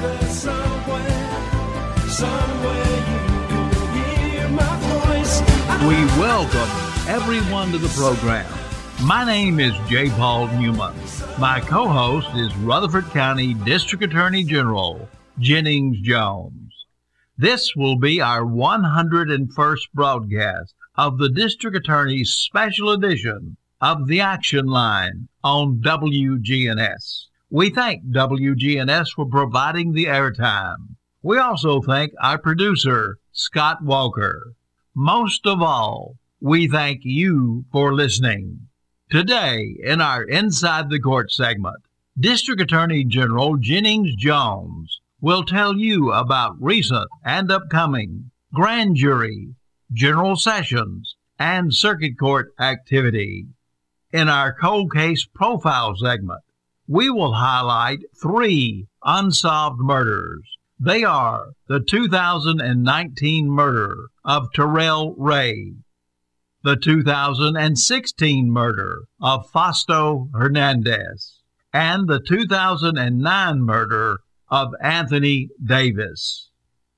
We welcome everyone to the program. My name is J. Paul Newman. My co host is Rutherford County District Attorney General Jennings Jones. This will be our 101st broadcast of the District Attorney's special edition of the Action Line on WGNS. We thank WGNS for providing the airtime. We also thank our producer, Scott Walker. Most of all, we thank you for listening. Today, in our Inside the Court segment, District Attorney General Jennings Jones will tell you about recent and upcoming grand jury, general sessions, and circuit court activity. In our cold case profile segment, we will highlight three unsolved murders they are the 2019 murder of Terrell Ray, the 2016 murder of Fausto Hernandez, and the 2009 murder of Anthony Davis.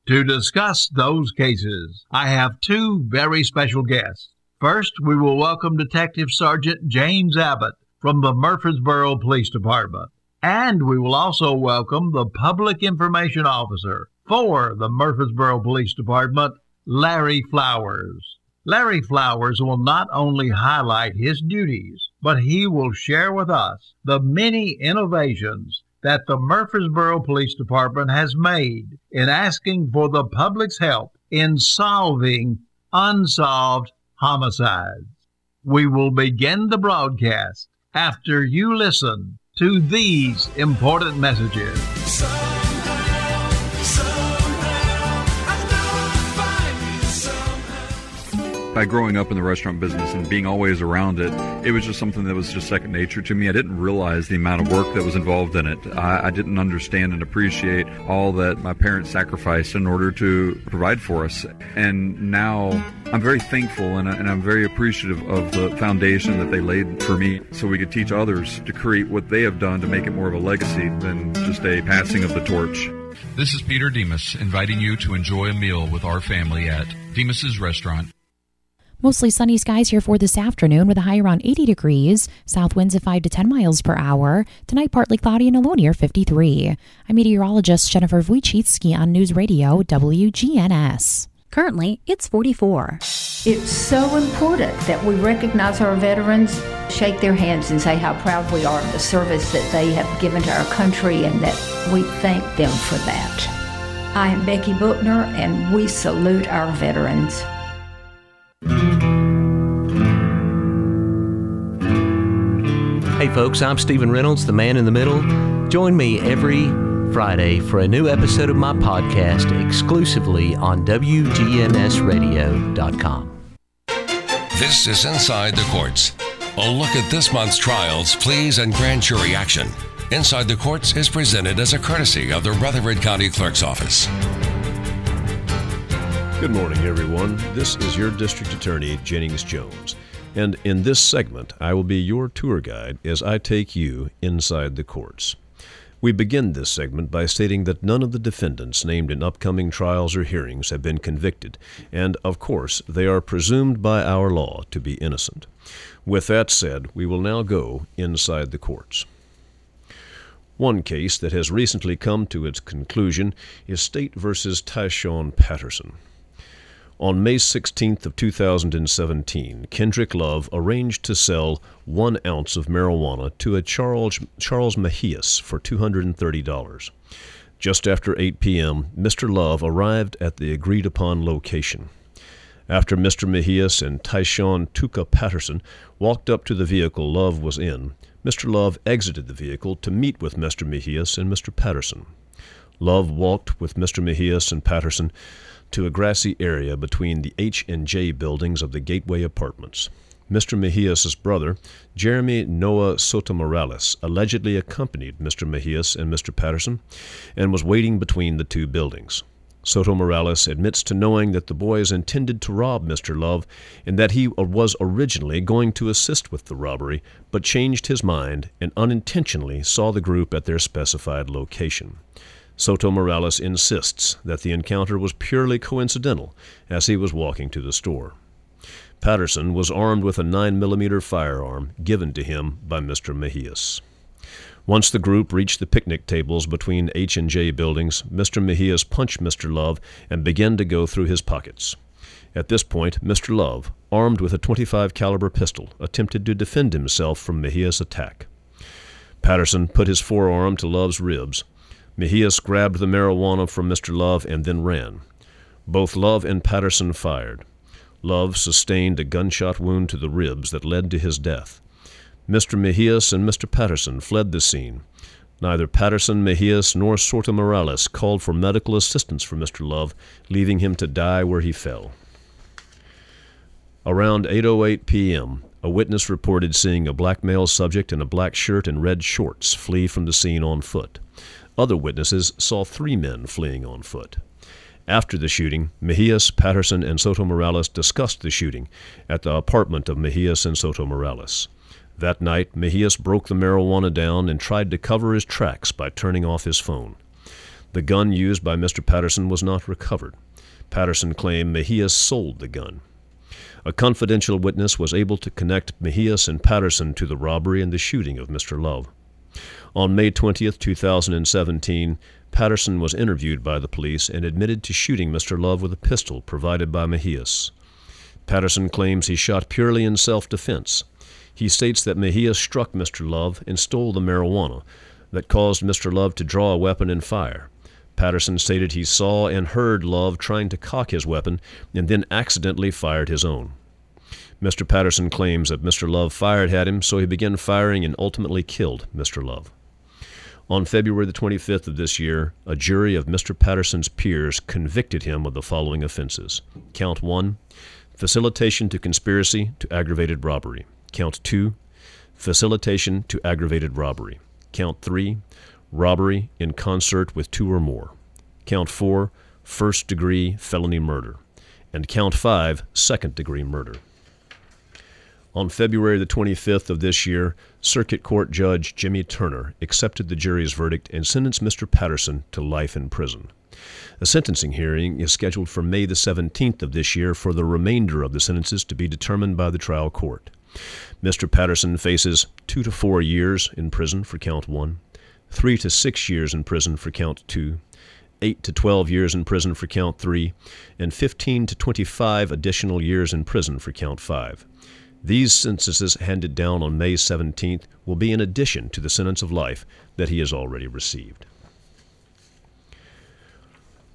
To discuss those cases, I have two very special guests. First, we will welcome Detective Sergeant James Abbott from the Murfreesboro Police Department. And we will also welcome the Public Information Officer for the Murfreesboro Police Department, Larry Flowers. Larry Flowers will not only highlight his duties, but he will share with us the many innovations that the Murfreesboro Police Department has made in asking for the public's help in solving unsolved homicides. We will begin the broadcast after you listen to these important messages. By growing up in the restaurant business and being always around it, it was just something that was just second nature to me. I didn't realize the amount of work that was involved in it. I, I didn't understand and appreciate all that my parents sacrificed in order to provide for us. And now I'm very thankful and, and I'm very appreciative of the foundation that they laid for me so we could teach others to create what they have done to make it more of a legacy than just a passing of the torch. This is Peter Demos inviting you to enjoy a meal with our family at Demos's Restaurant. Mostly sunny skies here for this afternoon with a high around 80 degrees. South winds of 5 to 10 miles per hour. Tonight, partly cloudy and a low near 53. I'm meteorologist Jennifer Wojcicki on News Radio WGNS. Currently, it's 44. It's so important that we recognize our veterans, shake their hands, and say how proud we are of the service that they have given to our country and that we thank them for that. I am Becky Bookner, and we salute our veterans. Hey, folks, I'm Stephen Reynolds, the man in the middle. Join me every Friday for a new episode of my podcast exclusively on WGNSradio.com. This is Inside the Courts. A look at this month's trials, pleas, and grand jury action. Inside the Courts is presented as a courtesy of the Rutherford County Clerk's Office. Good morning, everyone. This is your District Attorney, Jennings Jones. And in this segment, I will be your tour guide as I take you inside the courts. We begin this segment by stating that none of the defendants named in upcoming trials or hearings have been convicted, and of course, they are presumed by our law to be innocent. With that said, we will now go inside the courts. One case that has recently come to its conclusion is State v. Tyshawn Patterson. On May 16th of 2017, Kendrick Love arranged to sell one ounce of marijuana to a Charles, Charles Mejias for $230. Just after 8 p.m., Mr. Love arrived at the agreed upon location. After Mr. Mejias and Tyshawn Tuka Patterson walked up to the vehicle Love was in, Mr. Love exited the vehicle to meet with Mr. Mejias and Mr. Patterson. Love walked with Mr. Mejias and Patterson to a grassy area between the H and J buildings of the Gateway Apartments. Mr. Mejias' brother, Jeremy Noah Sotomorales, allegedly accompanied Mr. Mejias and Mr. Patterson and was waiting between the two buildings. Sotomorales admits to knowing that the boys intended to rob Mr. Love and that he was originally going to assist with the robbery, but changed his mind and unintentionally saw the group at their specified location. Sotomorales insists that the encounter was purely coincidental as he was walking to the store. Patterson was armed with a 9mm firearm given to him by Mr. Mejias. Once the group reached the picnic tables between H and J buildings, Mr. Mejias punched Mr. Love and began to go through his pockets. At this point, Mr. Love, armed with a 25 caliber pistol, attempted to defend himself from Mejias' attack. Patterson put his forearm to Love's ribs. Mejias grabbed the marijuana from Mr. Love and then ran. Both Love and Patterson fired. Love sustained a gunshot wound to the ribs that led to his death. Mr. Mejias and Mr. Patterson fled the scene. Neither Patterson, Mejias, nor Sotomorales called for medical assistance for Mr. Love, leaving him to die where he fell. Around 8:08 p.m., a witness reported seeing a black male subject in a black shirt and red shorts flee from the scene on foot. Other witnesses saw three men fleeing on foot. After the shooting, Mejias, Patterson, and Soto Morales discussed the shooting at the apartment of Mejias and Soto Morales. That night, Mejias broke the marijuana down and tried to cover his tracks by turning off his phone. The gun used by Mr. Patterson was not recovered. Patterson claimed Mejias sold the gun. A confidential witness was able to connect Mejias and Patterson to the robbery and the shooting of Mr. Love. On May 20, 2017, Patterson was interviewed by the police and admitted to shooting Mr. Love with a pistol provided by Mejias. Patterson claims he shot purely in self defense. He states that Mejias struck Mr. Love and stole the marijuana that caused Mr. Love to draw a weapon and fire. Patterson stated he saw and heard Love trying to cock his weapon and then accidentally fired his own. Mr. Patterson claims that Mr. Love fired at him, so he began firing and ultimately killed Mr. Love. On February the 25th of this year, a jury of Mr. Patterson's peers convicted him of the following offenses Count 1, facilitation to conspiracy to aggravated robbery. Count 2, facilitation to aggravated robbery. Count 3, robbery in concert with two or more. Count 4, first degree felony murder. And count 5, second degree murder. On February the 25th of this year, Circuit Court Judge Jimmy Turner accepted the jury's verdict and sentenced Mr. Patterson to life in prison. A sentencing hearing is scheduled for May the 17th of this year for the remainder of the sentences to be determined by the trial court. Mr. Patterson faces two to four years in prison for count one, three to six years in prison for count two, 8 to 12 years in prison for count 3, and 15 to 25 additional years in prison for count 5. These sentences handed down on May 17th will be in addition to the sentence of life that he has already received.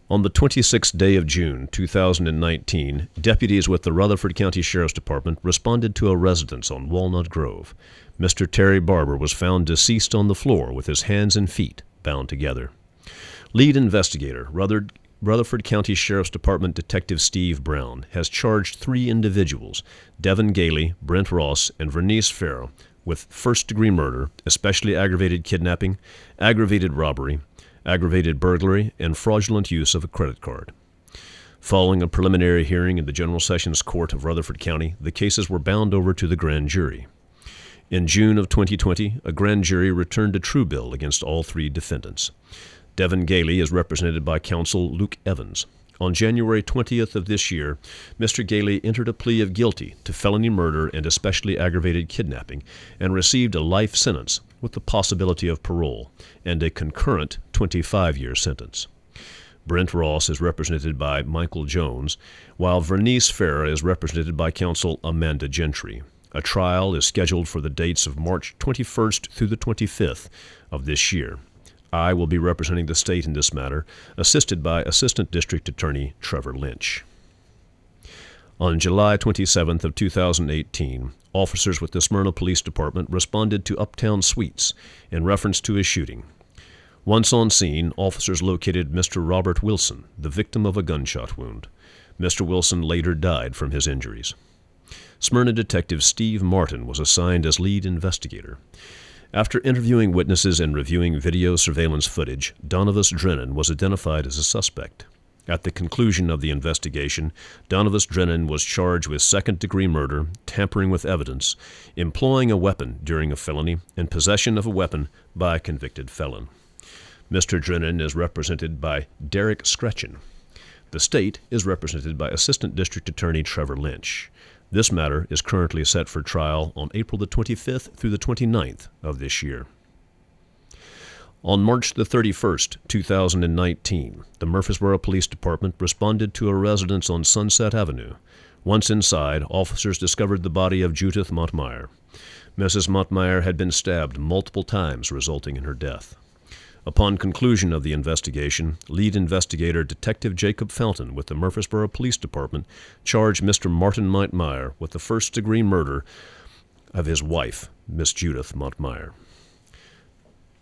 On the 26th day of June 2019, deputies with the Rutherford County Sheriff's Department responded to a residence on Walnut Grove. Mr. Terry Barber was found deceased on the floor with his hands and feet bound together. Lead investigator Rutherford Rutherford County Sheriff's Department Detective Steve Brown has charged three individuals, Devin Gailey, Brent Ross, and Vernice Farrow, with first degree murder, especially aggravated kidnapping, aggravated robbery, aggravated burglary, and fraudulent use of a credit card. Following a preliminary hearing in the General Sessions Court of Rutherford County, the cases were bound over to the grand jury. In June of 2020, a grand jury returned a true bill against all three defendants. Devin Gailey is represented by counsel Luke Evans. On January 20th of this year, Mr. Gailey entered a plea of guilty to felony murder and especially aggravated kidnapping and received a life sentence with the possibility of parole and a concurrent 25 year sentence. Brent Ross is represented by Michael Jones, while Vernice Farah is represented by counsel Amanda Gentry. A trial is scheduled for the dates of March 21st through the 25th of this year. I will be representing the state in this matter, assisted by Assistant District Attorney Trevor Lynch. On July 27th of 2018, officers with the Smyrna Police Department responded to Uptown Suites in reference to a shooting. Once on scene, officers located Mr. Robert Wilson, the victim of a gunshot wound. Mr. Wilson later died from his injuries. Smyrna detective Steve Martin was assigned as lead investigator. After interviewing witnesses and reviewing video surveillance footage, Donovus Drennan was identified as a suspect. At the conclusion of the investigation, Donovus Drennan was charged with second degree murder, tampering with evidence, employing a weapon during a felony, and possession of a weapon by a convicted felon. Mr. Drennan is represented by Derek Scretchen. The state is represented by Assistant District Attorney Trevor Lynch. This matter is currently set for trial on April the 25th through the 29th of this year. On March the 31st, 2019, the Murfreesboro Police Department responded to a residence on Sunset Avenue. Once inside, officers discovered the body of Judith Montmeyer. Mrs. Montmeyer had been stabbed multiple times, resulting in her death. Upon conclusion of the investigation, lead investigator Detective Jacob Fountain with the Murfreesboro Police Department charged Mr. Martin Montmeyer with the first degree murder of his wife, Miss Judith Montmeyer.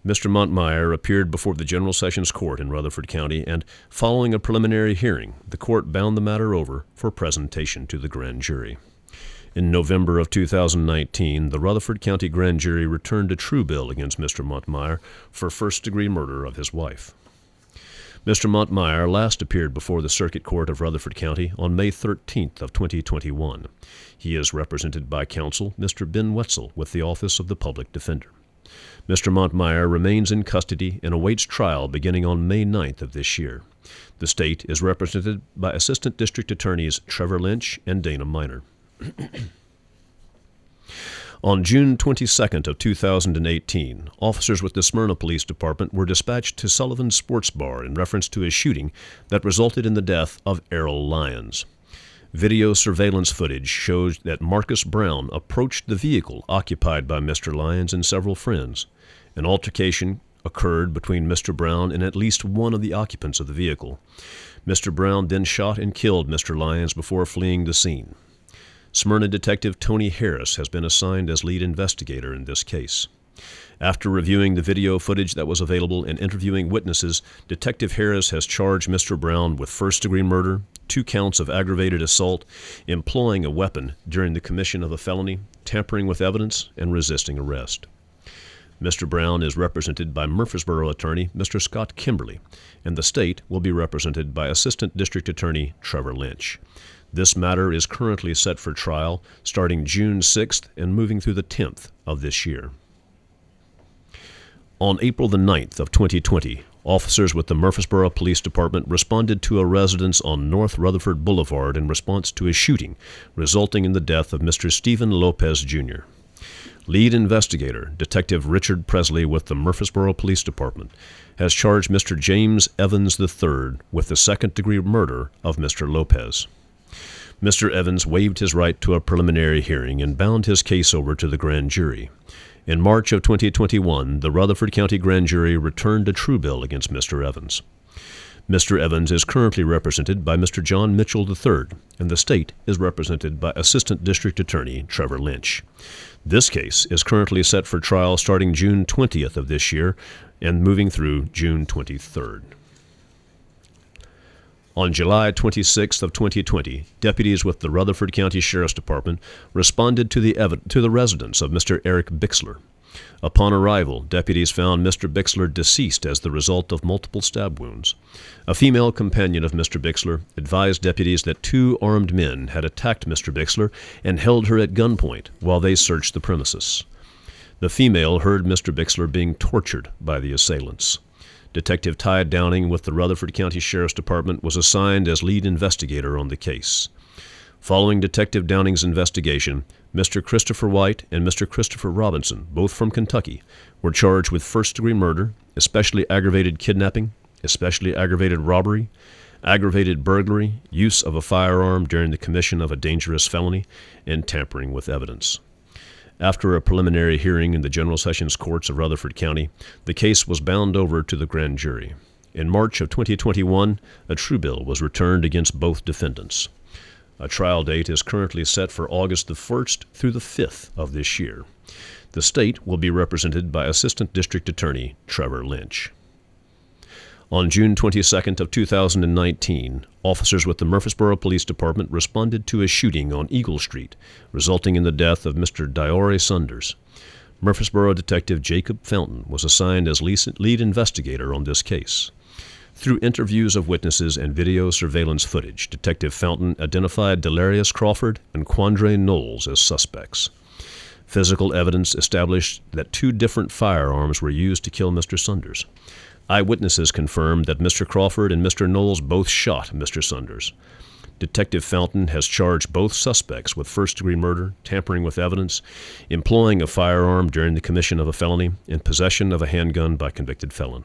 Mr. Montmeyer appeared before the General Sessions Court in Rutherford County, and following a preliminary hearing, the court bound the matter over for presentation to the grand jury. In November of 2019, the Rutherford County Grand Jury returned a true bill against Mr. Montmeyer for first degree murder of his wife. Mr. Montmeyer last appeared before the Circuit Court of Rutherford County on May 13th of 2021. He is represented by counsel Mr. Ben Wetzel with the Office of the Public Defender. Mr. Montmeyer remains in custody and awaits trial beginning on May 9th of this year. The state is represented by Assistant District Attorneys Trevor Lynch and Dana Miner. On June 22nd of 2018, officers with the Smyrna Police Department were dispatched to Sullivan Sports Bar in reference to a shooting that resulted in the death of Errol Lyons. Video surveillance footage shows that Marcus Brown approached the vehicle occupied by Mr. Lyons and several friends. An altercation occurred between Mr. Brown and at least one of the occupants of the vehicle. Mr. Brown then shot and killed Mr. Lyons before fleeing the scene. Smyrna detective Tony Harris has been assigned as lead investigator in this case. After reviewing the video footage that was available and interviewing witnesses, Detective Harris has charged Mr. Brown with first degree murder, two counts of aggravated assault, employing a weapon during the commission of a felony, tampering with evidence, and resisting arrest. Mr. Brown is represented by Murfreesboro attorney Mr. Scott Kimberly, and the state will be represented by Assistant District Attorney Trevor Lynch. This matter is currently set for trial starting June 6th and moving through the 10th of this year. On April the 9th of 2020, officers with the Murfreesboro Police Department responded to a residence on North Rutherford Boulevard in response to a shooting resulting in the death of Mr. Stephen Lopez Jr. Lead investigator, Detective Richard Presley with the Murfreesboro Police Department, has charged Mr. James Evans III with the second degree murder of Mr. Lopez. Mr. Evans waived his right to a preliminary hearing and bound his case over to the grand jury. In March of 2021, the Rutherford County Grand Jury returned a true bill against Mr. Evans. Mr. Evans is currently represented by Mr. John Mitchell III, and the state is represented by Assistant District Attorney Trevor Lynch. This case is currently set for trial starting June 20th of this year and moving through June 23rd. On July 26th of 2020, deputies with the Rutherford County Sheriff's Department responded to the, ev- to the residence of Mr. Eric Bixler. Upon arrival, deputies found Mr. Bixler deceased as the result of multiple stab wounds. A female companion of Mr. Bixler advised deputies that two armed men had attacked Mr. Bixler and held her at gunpoint while they searched the premises. The female heard Mr. Bixler being tortured by the assailants. Detective Ty Downing with the Rutherford County Sheriff's Department was assigned as lead investigator on the case. Following Detective Downing's investigation, Mr. Christopher White and Mr. Christopher Robinson, both from Kentucky, were charged with first degree murder, especially aggravated kidnapping, especially aggravated robbery, aggravated burglary, use of a firearm during the commission of a dangerous felony, and tampering with evidence. After a preliminary hearing in the General Sessions Courts of Rutherford County, the case was bound over to the grand jury. In March of 2021, a true bill was returned against both defendants. A trial date is currently set for August the 1st through the 5th of this year. The state will be represented by Assistant District Attorney Trevor Lynch. On June 22nd of 2019, officers with the Murfreesboro Police Department responded to a shooting on Eagle Street, resulting in the death of Mr. Diore Sunders. Murfreesboro Detective Jacob Fountain was assigned as lead investigator on this case. Through interviews of witnesses and video surveillance footage, Detective Fountain identified Delarius Crawford and Quandre Knowles as suspects. Physical evidence established that two different firearms were used to kill Mr. Sunders. Eyewitnesses confirmed that Mr. Crawford and Mr. Knowles both shot Mr. Sunders. Detective Fountain has charged both suspects with first degree murder, tampering with evidence, employing a firearm during the commission of a felony, and possession of a handgun by convicted felon.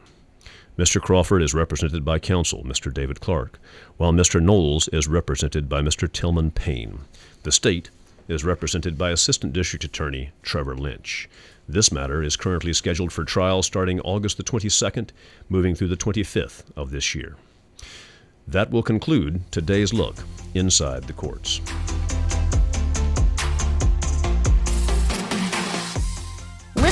Mr. Crawford is represented by counsel, Mr. David Clark, while Mr. Knowles is represented by Mr. Tillman Payne. The state is represented by Assistant District Attorney Trevor Lynch. This matter is currently scheduled for trial starting August the 22nd, moving through the 25th of this year. That will conclude today's look inside the courts.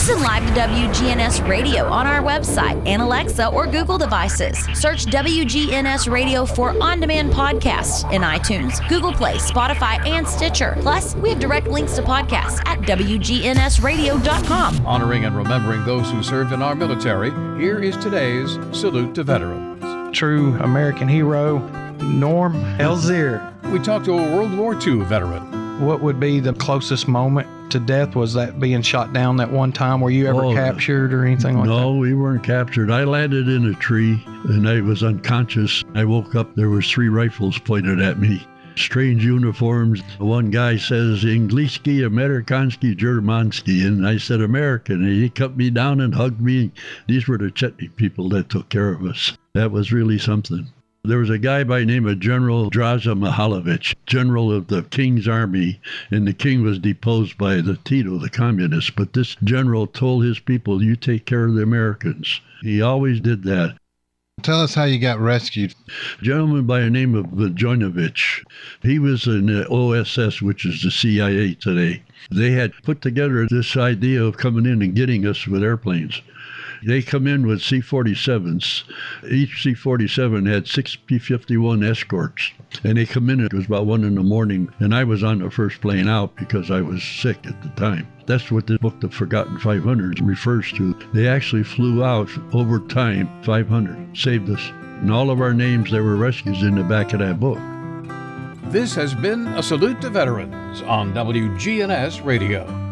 Listen live to WGNS Radio on our website and Alexa or Google devices. Search WGNS Radio for on demand podcasts in iTunes, Google Play, Spotify, and Stitcher. Plus, we have direct links to podcasts at WGNSradio.com. Honoring and remembering those who served in our military, here is today's Salute to Veterans. True American hero, Norm Elzier. We talked to a World War II veteran. What would be the closest moment to death? Was that being shot down that one time? Were you ever oh, captured or anything like no, that? No, we weren't captured. I landed in a tree and I was unconscious. I woke up, there was three rifles pointed at me. Strange uniforms. One guy says, Angliski, Amerikanski, Germanski. And I said, American. And he cut me down and hugged me. These were the Chetnik people that took care of us. That was really something. There was a guy by the name of General Draza Mihailovich, general of the king's army, and the king was deposed by the Tito, the communists. But this general told his people, You take care of the Americans. He always did that. Tell us how you got rescued. A gentleman by the name of Vujnovich. He was in the OSS, which is the CIA today. They had put together this idea of coming in and getting us with airplanes. They come in with C 47s. Each C 47 had six P 51 escorts. And they come in, it was about one in the morning, and I was on the first plane out because I was sick at the time. That's what the book, The Forgotten 500, refers to. They actually flew out over time, 500, saved us. And all of our names, there were rescues in the back of that book. This has been a salute to veterans on WGNS Radio.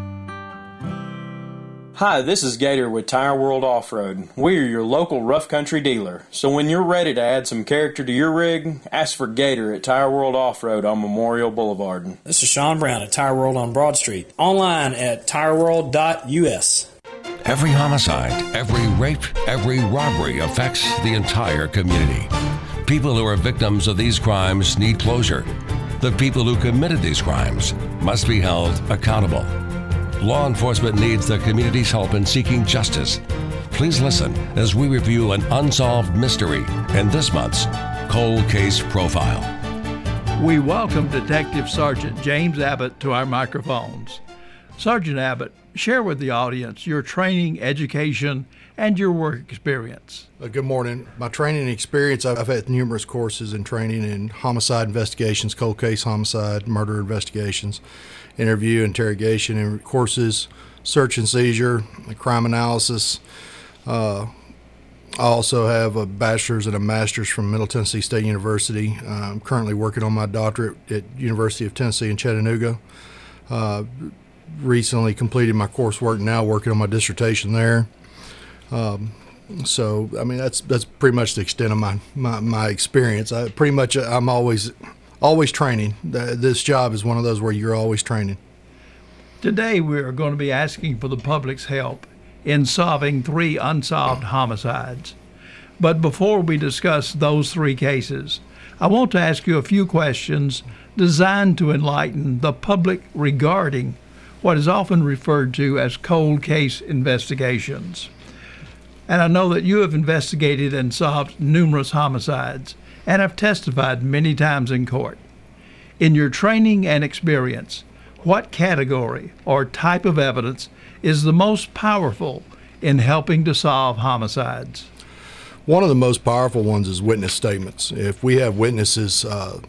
Hi, this is Gator with Tire World Off Road. We are your local rough country dealer. So when you're ready to add some character to your rig, ask for Gator at Tire World Off Road on Memorial Boulevard. This is Sean Brown at Tire World on Broad Street. Online at tireworld.us. Every homicide, every rape, every robbery affects the entire community. People who are victims of these crimes need closure. The people who committed these crimes must be held accountable law enforcement needs the community's help in seeking justice. Please listen as we review an unsolved mystery in this month's Cold Case Profile. We welcome Detective Sergeant James Abbott to our microphones. Sergeant Abbott, share with the audience your training, education, and your work experience. Uh, good morning. My training and experience, I've had numerous courses in training in homicide investigations, cold case homicide, murder investigations interview, interrogation, and courses, search and seizure, crime analysis. Uh, I also have a bachelor's and a master's from Middle Tennessee State University. I'm currently working on my doctorate at University of Tennessee in Chattanooga. Uh, recently completed my coursework. Now working on my dissertation there. Um, so I mean that's that's pretty much the extent of my my, my experience. I pretty much I'm always always training. This job is one of those where you're always training. Today, we are going to be asking for the public's help in solving three unsolved homicides. But before we discuss those three cases, I want to ask you a few questions designed to enlighten the public regarding what is often referred to as cold case investigations. And I know that you have investigated and solved numerous homicides and have testified many times in court. In your training and experience, what category or type of evidence is the most powerful in helping to solve homicides? One of the most powerful ones is witness statements. If we have witnesses, uh,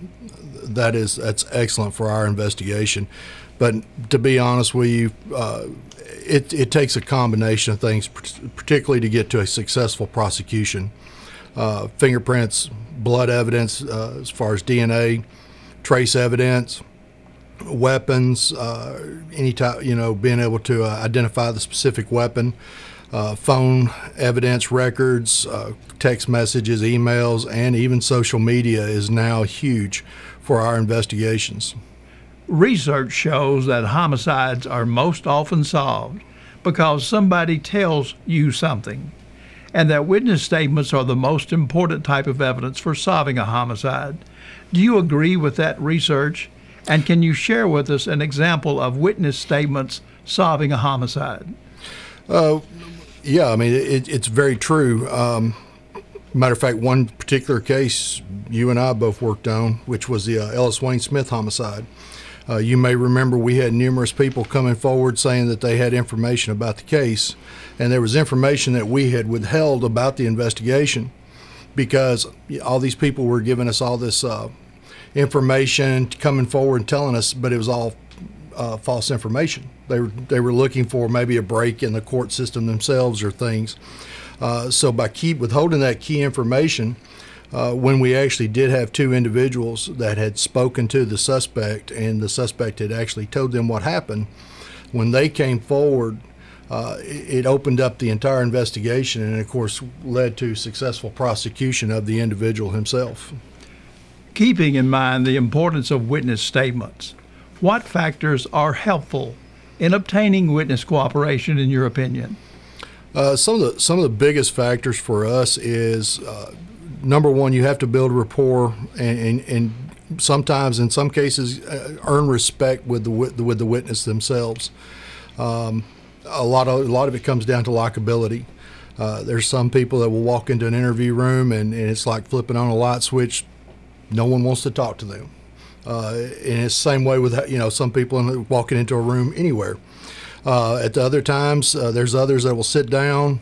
that is that's excellent for our investigation. But to be honest with you, uh, it, it takes a combination of things, particularly to get to a successful prosecution. Uh, fingerprints, blood evidence, uh, as far as DNA, trace evidence, weapons, uh, any type, you know, being able to uh, identify the specific weapon, uh, phone evidence, records, uh, text messages, emails, and even social media is now huge for our investigations. Research shows that homicides are most often solved because somebody tells you something, and that witness statements are the most important type of evidence for solving a homicide. Do you agree with that research? And can you share with us an example of witness statements solving a homicide? Uh, yeah, I mean, it, it's very true. Um, matter of fact, one particular case you and I both worked on, which was the uh, Ellis Wayne Smith homicide. Uh, you may remember we had numerous people coming forward saying that they had information about the case, and there was information that we had withheld about the investigation because all these people were giving us all this uh, information, coming forward and telling us, but it was all uh, false information. They were they were looking for maybe a break in the court system themselves or things. Uh, so by keep withholding that key information, uh, when we actually did have two individuals that had spoken to the suspect and the suspect had actually told them what happened, when they came forward, uh, it opened up the entire investigation and, of course, led to successful prosecution of the individual himself. Keeping in mind the importance of witness statements, what factors are helpful in obtaining witness cooperation, in your opinion? Uh, some of the some of the biggest factors for us is uh, number one, you have to build rapport and, and, and sometimes, in some cases, uh, earn respect with the with the witness themselves. Um, a lot of a lot of it comes down to likability. Uh, there's some people that will walk into an interview room and, and, it's like flipping on a light switch. No one wants to talk to them. Uh, and it's the same way with you know some people walking into a room anywhere. Uh, at the other times, uh, there's others that will sit down,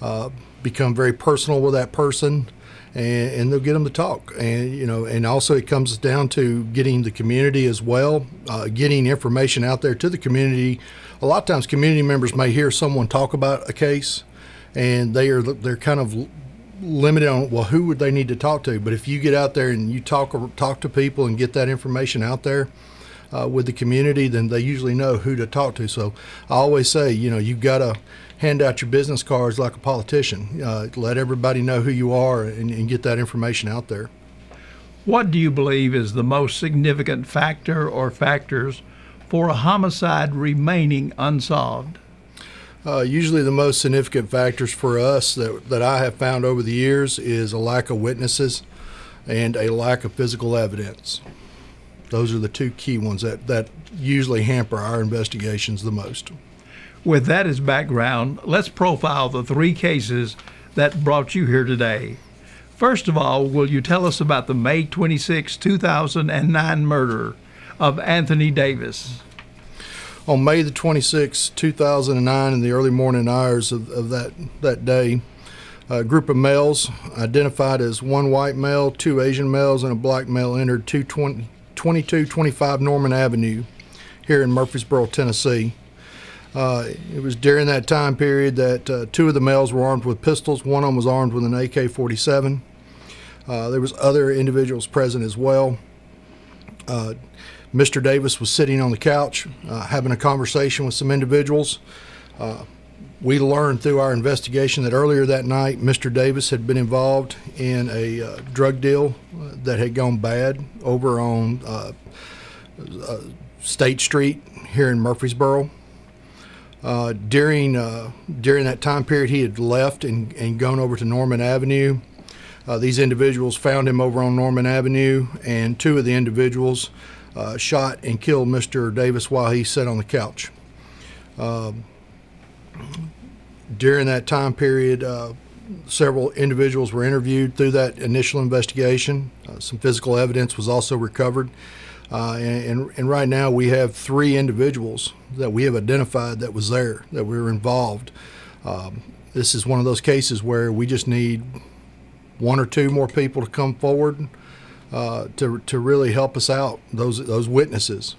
uh, become very personal with that person, and, and, they'll get them to talk. And you know, and also it comes down to getting the community as well, uh, getting information out there to the community. A lot of times, community members may hear someone talk about a case, and they are they're kind of limited on well who would they need to talk to. But if you get out there and you talk talk to people and get that information out there. Uh, with the community, then they usually know who to talk to. So I always say, you know, you've got to hand out your business cards like a politician. Uh, let everybody know who you are and, and get that information out there. What do you believe is the most significant factor or factors for a homicide remaining unsolved? Uh, usually, the most significant factors for us that, that I have found over the years is a lack of witnesses and a lack of physical evidence. Those are the two key ones that, that usually hamper our investigations the most. With that as background, let's profile the three cases that brought you here today. First of all, will you tell us about the May 26, 2009 murder of Anthony Davis? On May the 26, 2009, in the early morning hours of, of that, that day, a group of males identified as one white male, two Asian males, and a black male entered 2225 Norman Avenue here in Murfreesboro, Tennessee. Uh, it was during that time period that uh, two of the males were armed with pistols. One of them was armed with an AK-47. Uh, there was other individuals present as well. Uh, Mr. Davis was sitting on the couch uh, having a conversation with some individuals. Uh, we learned through our investigation that earlier that night, Mr. Davis had been involved in a drug deal that had gone bad over on State Street here in Murfreesboro. Uh, during uh, during that time period, he had left and, and gone over to Norman Avenue. Uh, these individuals found him over on Norman Avenue, and two of the individuals uh, shot and killed Mr. Davis while he sat on the couch. During that time period, uh, several individuals were interviewed through that initial investigation. Uh, some physical evidence was also recovered. Uh, and, and right now we have three individuals that we have identified that was there, that we were involved. Um, this is one of those cases where we just need one or two more people to come forward uh, to to really help us out. Those those witnesses.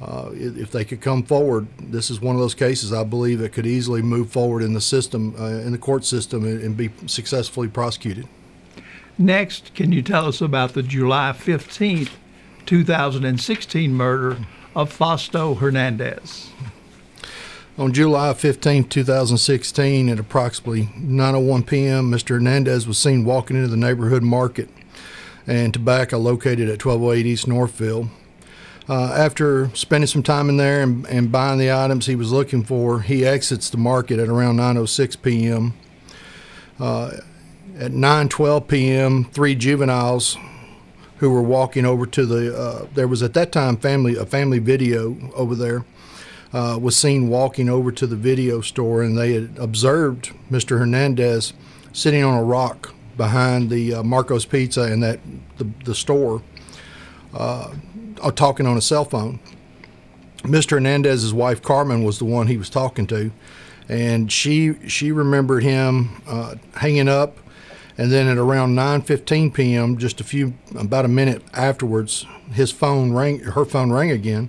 Uh, if they could come forward, this is one of those cases I believe it could easily move forward in the system, uh, in the court system, and, and be successfully prosecuted. Next, can you tell us about the July 15th, 2016 murder of Fausto Hernandez? On July 15, 2016, at approximately 9:01 p.m., Mr. Hernandez was seen walking into the neighborhood market and tobacco located at 1208 East Northfield. Uh, after spending some time in there and, and, buying the items he was looking for, he exits the market at around 9:06 p.m. Uh, at 9:12 p.m., three juveniles who were walking over to the uh, there was at that time family a family video over there uh, was seen walking over to the video store, and they had observed Mr. Hernandez sitting on a rock behind the uh, Marco's Pizza and that the, the store uh, talking on a cell phone. Mr. Hernandez's wife Carmen was the one he was talking to, and she she remembered him uh, hanging up, and then at around 9:15 p.m., just a few about a minute afterwards, his phone rang. Her phone rang again,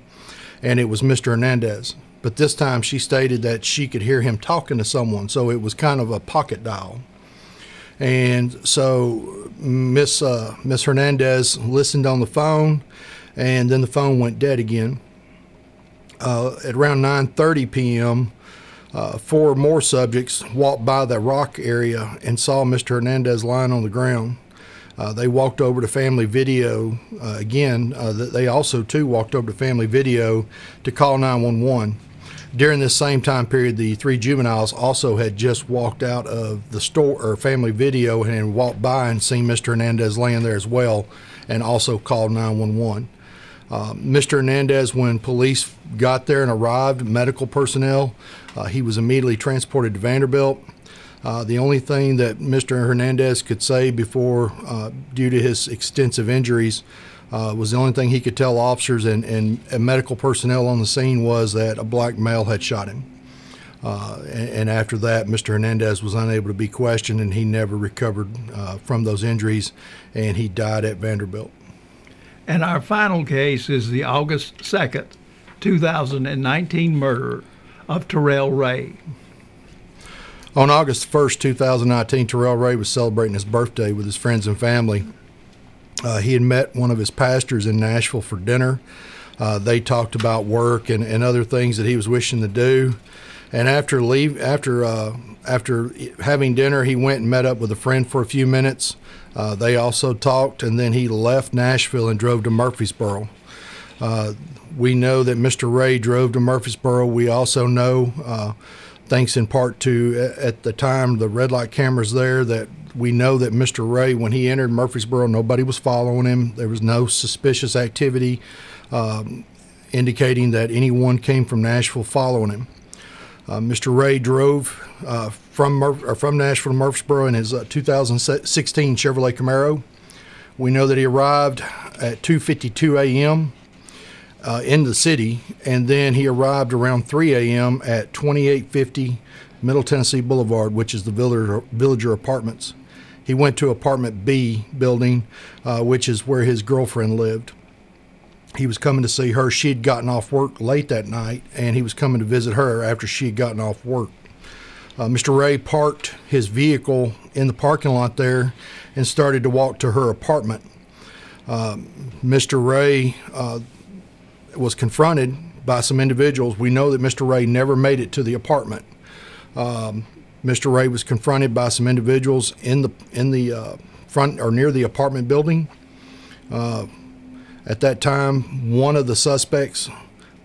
and it was Mr. Hernandez. But this time she stated that she could hear him talking to someone, so it was kind of a pocket dial. And so Miss uh, Miss Hernandez listened on the phone and then the phone went dead again. Uh, at around 9:30 p.m., uh, four more subjects walked by the rock area and saw Mr. Hernandez lying on the ground. Uh, they walked over to Family Video uh, again. Uh, they also too walked over to Family Video to call 911. During this same time period, the three juveniles also had just walked out of the store or Family Video and walked by and seen Mr. Hernandez laying there as well, and also called 911. Uh, Mr. Hernandez, when police got there and arrived, medical personnel, uh, he was immediately transported to Vanderbilt. Uh, the only thing that Mr. Hernandez could say before, uh, due to his extensive injuries, uh, was the only thing he could tell officers and, and, and, medical personnel on the scene was that a black male had shot him. Uh, and, and, after that, Mr. Hernandez was unable to be questioned and he never recovered from those injuries and he died at Vanderbilt. And our final case is the August 2nd, 2019 murder of Terrell Ray. On August 1st, 2019, Terrell Ray was celebrating his birthday with his friends and family. Uh, he had met one of his pastors in Nashville for dinner. Uh, they talked about work and, and other things that he was wishing to do. And after leave, after uh, after having dinner, he went and met up with a friend for a few minutes. Uh, they also talked, and then he left Nashville and drove to Murfreesboro. Uh, we know that Mr. Ray drove to Murfreesboro. We also know, uh, thanks in part to at the time the red light cameras there, that we know that Mr. Ray, when he entered Murfreesboro, nobody was following him. There was no suspicious activity um, indicating that anyone came from Nashville following him. Uh, Mr. Ray drove uh, from Mur- from Nashville to Murfreesboro in his uh, 2016 Chevrolet Camaro. We know that he arrived at 2:52 a.m. Uh, in the city, and then he arrived around 3 a.m. at 2850 Middle Tennessee Boulevard, which is the Villager, Villager Apartments. He went to apartment B building, uh, which is where his girlfriend lived he was coming to see her. She had gotten off work late that night, and he was coming to visit her after she had gotten off work. Uh, Mr. Ray parked his vehicle in the parking lot there and started to walk to her apartment. Uh, Mr. Ray uh, was confronted by some individuals. We know that Mr. Ray never made it to the apartment. Um, Mr. Ray was confronted by some individuals in the in the uh, front or near the apartment building. At that time, one of the suspects,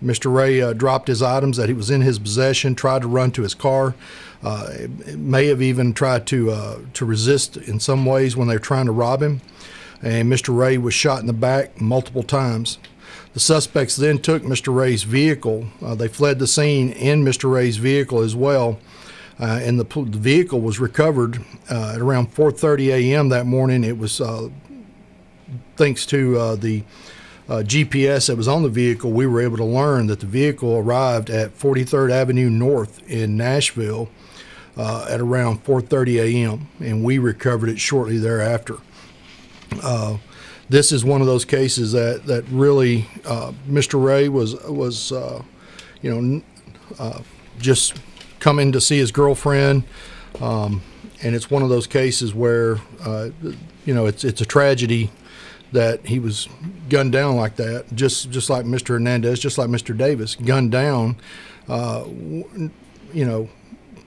Mr. Ray, uh, dropped his items that he was in his possession, tried to run to his car. Uh, may have even tried to uh, to resist in some ways when they were trying to rob him. And Mr. Ray was shot in the back multiple times. The suspects then took Mr. Ray's vehicle. Uh, they fled the scene in Mr. Ray's vehicle as well. Uh, and the, the, vehicle was recovered uh, at around 4:30 a.m. that morning. It was uh, thanks to uh, the uh, GPS that was on the vehicle, we were able to learn that the vehicle arrived at 43rd Avenue North in Nashville uh, at around 4:30 a.m. and we recovered it shortly thereafter. Uh, this is one of those cases that that really uh, Mr. Ray was was uh, you know uh, just coming to see his girlfriend, um, and it's one of those cases where you know it's it's a tragedy that he was gunned down like that, just just like Mr. Hernandez, just like Mr. Davis, gunned down, uh, you know,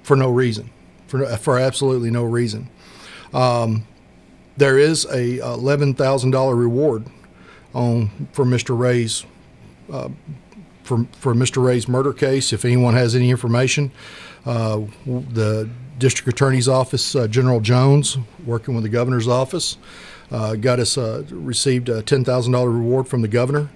for no reason, for for absolutely no reason. Um, there is a eleven thousand dollar reward on for Mr. Ray's uh, for for Mr. Ray's murder case. If anyone has any information, uh, the district attorney's office, uh, General Jones, working with the governor's office, got us uh, received a ten thousand dollar reward from the governor.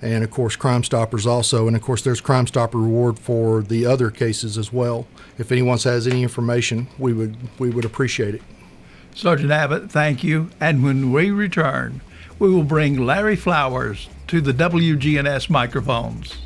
And of course, Crime Stoppers also, and of course, there's Crime Stopper reward for the other cases as well. If anyone has any information, we would we would appreciate it. Sergeant Abbott, thank you. And when we return, we will bring Larry Flowers to the WGNS microphones.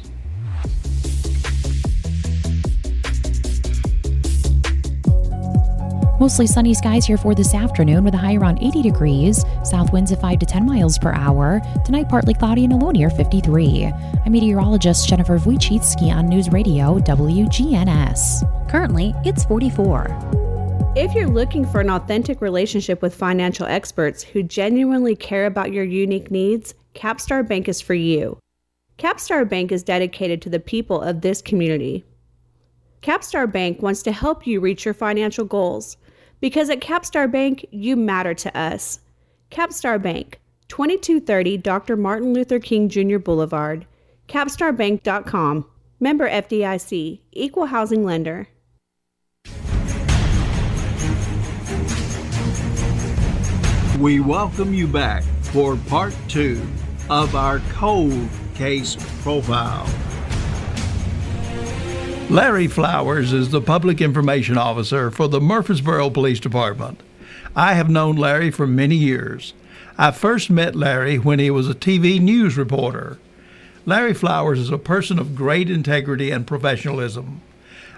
Mostly sunny skies here for this afternoon with a high around 80 degrees. South winds at 5 to 10 miles per hour. Tonight, partly cloudy and a low near 53. I'm meteorologist Jennifer Wojcicki on News Radio WGNS. Currently, it's 44. If you're looking for an authentic relationship with financial experts who genuinely care about your unique needs, Capstar Bank is for you. Capstar Bank is dedicated to the people of this community. Capstar Bank wants to help you reach your financial goals because at Capstar Bank, you matter to us. Capstar Bank, 2230 Dr. Martin Luther King Jr. Boulevard, capstarbank.com. Member FDIC, Equal Housing Lender. We welcome you back for part two of our cold case profile. Larry Flowers is the Public Information Officer for the Murfreesboro Police Department. I have known Larry for many years. I first met Larry when he was a TV news reporter. Larry Flowers is a person of great integrity and professionalism.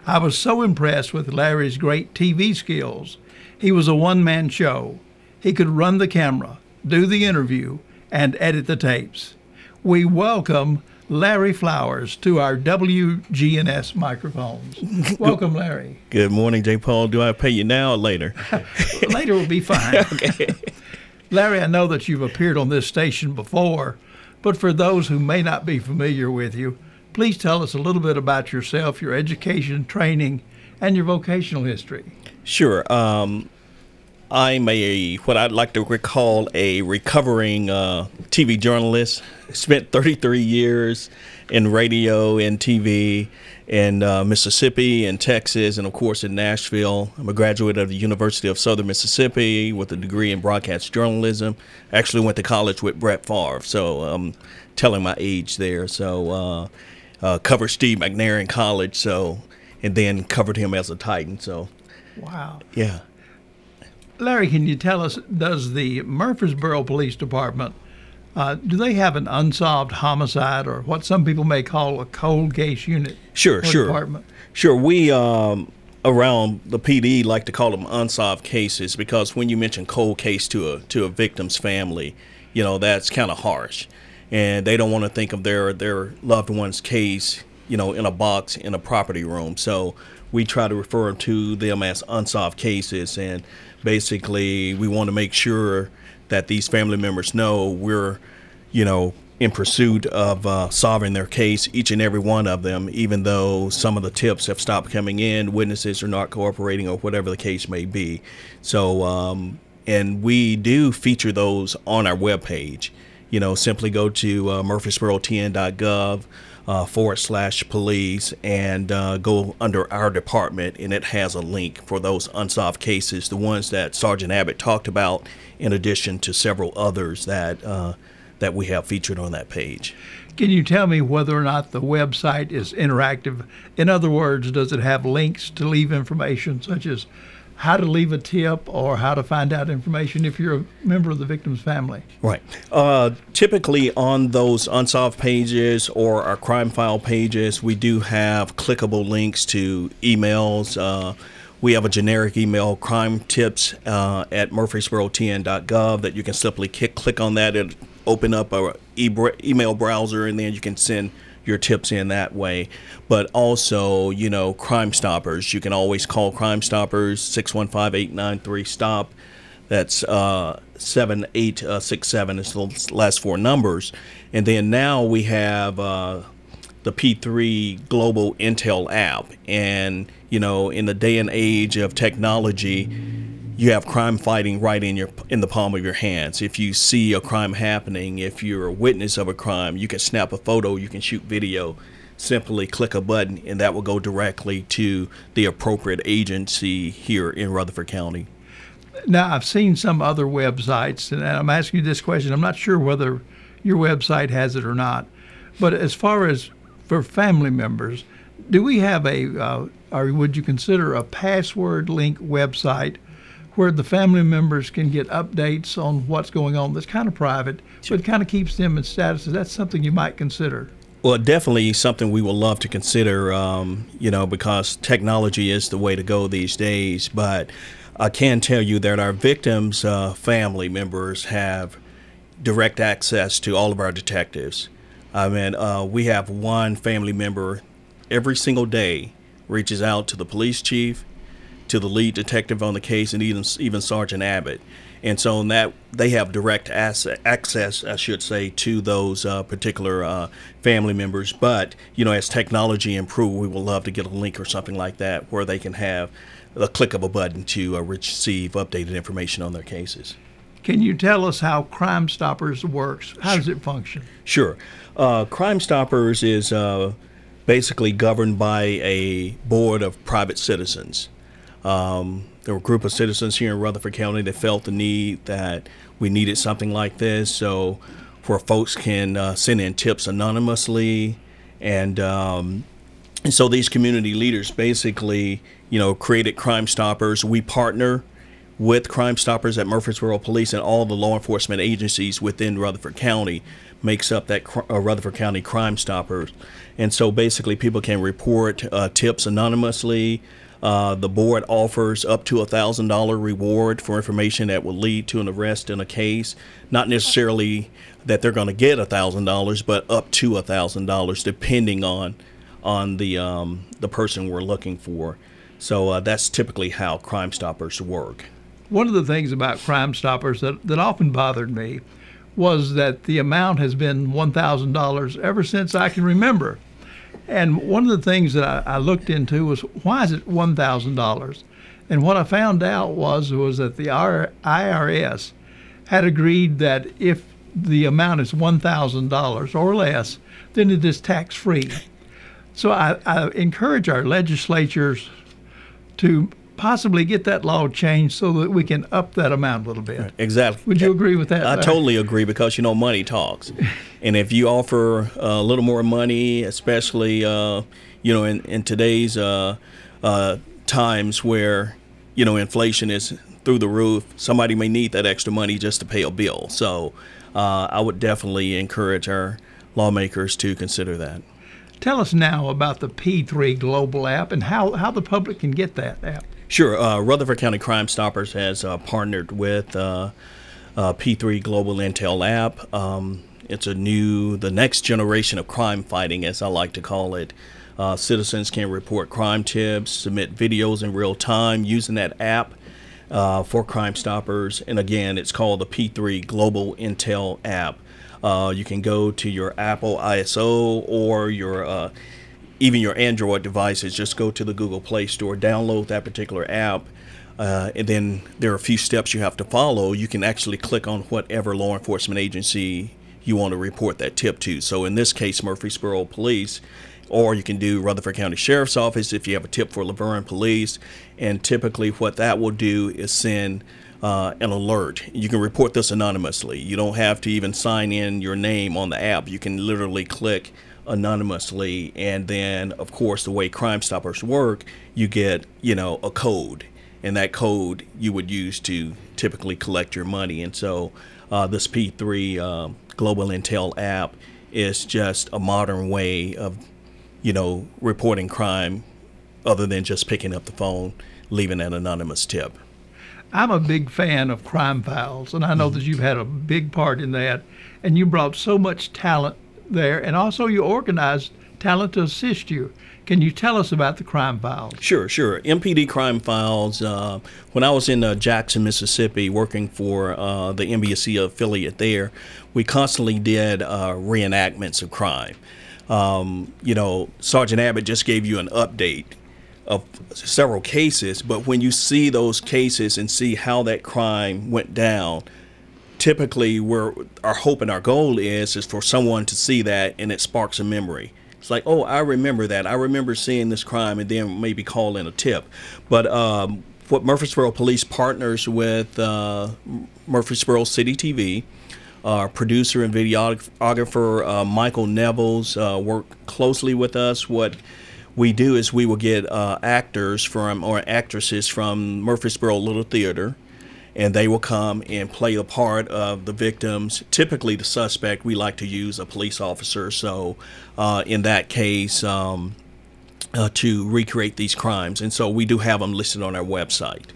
I was so impressed with Larry's great TV skills. He was a one man show. He could run the camera, do the interview, and edit the tapes. We welcome Larry Flowers to our WGNS microphones. Welcome, Larry. Good morning, J. Paul. Do I pay you now or later? later will be fine. okay. Larry, I know that you've appeared on this station before, but for those who may not be familiar with you, please tell us a little bit about yourself, your education, training, and your vocational history. Sure. Um, I'm a what I'd like to recall a recovering uh, TV journalist. Spent 33 years in radio and TV in uh, Mississippi and Texas, and of course in Nashville. I'm a graduate of the University of Southern Mississippi with a degree in broadcast journalism. Actually went to college with Brett Favre, so I'm telling my age there. So uh, uh, covered Steve McNair in college, so and then covered him as a Titan. So wow, yeah. Larry, can you tell us, does the Murfreesboro Police Department, uh, do they have an unsolved homicide or what some people may call a cold case unit? Sure, sure. Department? Sure. We, um, around the PD, like to call them unsolved cases because when you mention cold case to a, to a victim's family, you know, that's kind of harsh. And they don't want to think of their, their loved one's case, you know, in a box in a property room. So we try to refer to them as unsolved cases. And basically we want to make sure that these family members know we're, you know, in pursuit of uh, solving their case, each and every one of them, even though some of the tips have stopped coming in, witnesses are not cooperating, or whatever the case may be. So, um, and we do feature those on our webpage. You know, simply go to uh, murfreesborotn.gov uh, forward slash police and uh, go under our department, and it has a link for those unsolved cases, the ones that Sergeant Abbott talked about, in addition to several others that uh, that we have featured on that page. Can you tell me whether or not the website is interactive? In other words, does it have links to leave information such as how to leave a tip or how to find out information if you're a member of the victim's family. Right. Uh, typically, on those unsolved pages or our crime file pages, we do have clickable links to emails. Uh, we have a generic email, crime tips uh, at murfreesborotn.gov, that you can simply click, click on that and open up a e- email browser, and then you can send your tips in that way. But also, you know, Crime Stoppers. You can always call Crime Stoppers 615 893 STOP. That's uh, 7867 is the last four numbers. And then now we have uh, the P3 Global Intel app. And, you know, in the day and age of technology, you have crime fighting right in your in the palm of your hands. If you see a crime happening, if you're a witness of a crime, you can snap a photo, you can shoot video, simply click a button, and that will go directly to the appropriate agency here in Rutherford County. Now, I've seen some other websites, and I'm asking you this question. I'm not sure whether your website has it or not, but as far as for family members, do we have a, uh, or would you consider a password link website where the family members can get updates on what's going on that's kind of private, but kind of keeps them in status. Is that something you might consider? Well, definitely something we would love to consider, um, you know, because technology is the way to go these days. But I can tell you that our victims' uh, family members have direct access to all of our detectives. I mean, uh, we have one family member every single day reaches out to the police chief, to the lead detective on the case and even even Sergeant Abbott. And so in that they have direct access, I should say, to those uh, particular uh, family members. But you know, as technology improves, we would love to get a link or something like that where they can have the click of a button to uh, receive updated information on their cases. Can you tell us how Crime Stoppers works? How does it function? Sure. Uh, Crime Stoppers is uh, basically governed by a board of private citizens. Um, there were a group of citizens here in Rutherford County that felt the need that we needed something like this, so where folks can uh, send in tips anonymously, and um, and so these community leaders basically, you know, created Crime Stoppers. We partner with Crime Stoppers at Murfreesboro Police and all the law enforcement agencies within Rutherford County makes up that uh, Rutherford County Crime Stoppers. And so basically, people can report uh, tips anonymously. Uh, the board offers up to a thousand dollar reward for information that will lead to an arrest in a case. Not necessarily that they're going to get a thousand dollars, but up to a thousand dollars, depending on on the um, the person we're looking for. So uh, that's typically how Crime Stoppers work. One of the things about Crime Stoppers that, that often bothered me was that the amount has been $1,000 ever since I can remember. And one of the things that I, I looked into was why is it one thousand dollars? And what I found out was was that the IRS had agreed that if the amount is one thousand dollars or less, then it is tax free. So I, I encourage our legislatures to possibly get that law changed so that we can up that amount a little bit. Exactly. Would you agree with that? I totally agree because you know money talks, and if you offer a little more money, especially uh, you know in in today's uh, uh, times where you know inflation is through the roof, somebody may need that extra money just to pay a bill. So uh, I would definitely encourage our lawmakers to consider that. Tell us now about the P3 Global app and how, how the public can get that app. Sure. Uh, Rutherford County Crime Stoppers has uh, partnered with uh, uh P3 Global Intel app. Um, it's a new, the next generation of crime fighting, as I like to call it. Uh, citizens can report crime tips, submit videos in real time using that app uh, for Crime Stoppers. And again, it's called the P3 Global Intel app. you can go to your Apple ISO or your even your Android devices, just go to the Google Play Store, download that particular app, uh, and then there are a few steps you have to follow. You can actually click on whatever law enforcement agency you want to report that tip to. So in this case, Murfreesboro Police, or you can do Rutherford County Sheriff's Office if you have a tip for La Vergne Police. And typically, what that will do is send uh, an alert. You can report this anonymously. You don't have to even sign in your name on the app. You can literally click anonymously and then of course the way crime stoppers work you get you know a code and that code you would use to typically collect your money and so uh, this p3 uh, global intel app is just a modern way of you know reporting crime other than just picking up the phone leaving an anonymous tip. I'm a big fan of Crime Files, and I know that you've had a big part in that, and you brought so much talent there, and also you organized talent to assist you. Can you tell us about the Crime Files? Sure, sure. MPD Crime Files. Uh, when I was in uh, Jackson, Mississippi, working for uh, the NBC affiliate there, we constantly did uh, reenactments of crime. Um, you know, Sergeant Abbott just gave you an update of several cases, but when you see those cases and see how that crime went down, typically where our hope and our goal is is for someone to see that and it sparks a memory. It's like, oh, I remember that. I remember seeing this crime, and then maybe call in a tip. But um, what Murfreesboro Police partners with uh, Murfreesboro City TV. Our producer and videographer uh, Michael Nevels uh, work closely with us. What we do is we will get uh, actors from or actresses from Murfreesboro Little Theater and they will come and play a part of the victims. Typically, the suspect, we like to use a police officer. So, uh, in that case, um, uh, to recreate these crimes. And so we do have them listed on our website.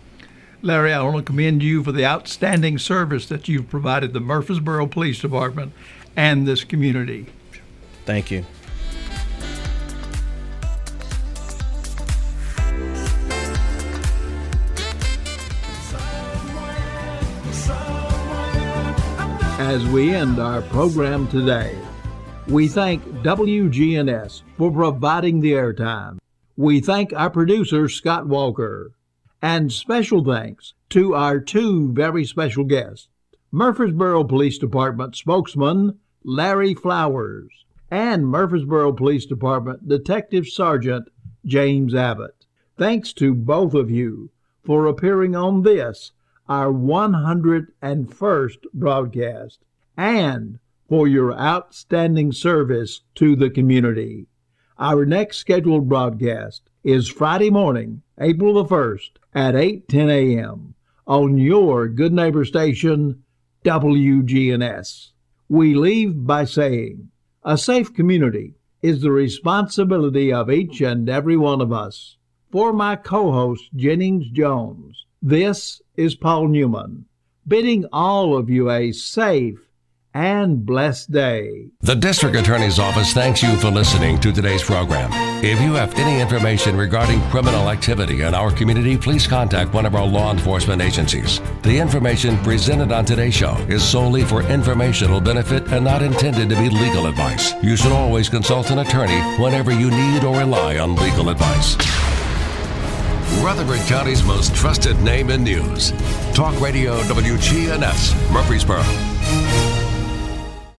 Larry, I want to commend you for the outstanding service that you've provided the Murfreesboro Police Department and this community. Thank you. As we end our program today, we thank WGNS for providing the airtime. We thank our producer, Scott Walker. And special thanks to our two very special guests Murfreesboro Police Department spokesman Larry Flowers and Murfreesboro Police Department Detective Sergeant James Abbott. Thanks to both of you for appearing on this our 101st broadcast, and for your outstanding service to the community. Our next scheduled broadcast is Friday morning, April the 1st at 8:10 a.m. on your good neighbor station WGNS. We leave by saying, a safe community is the responsibility of each and every one of us. For my co-host Jennings Jones, this is Paul Newman, bidding all of you a safe and blessed day. The District Attorney's Office thanks you for listening to today's program. If you have any information regarding criminal activity in our community, please contact one of our law enforcement agencies. The information presented on today's show is solely for informational benefit and not intended to be legal advice. You should always consult an attorney whenever you need or rely on legal advice. Rutherford County's most trusted name in news. Talk Radio WGNS, Murfreesboro.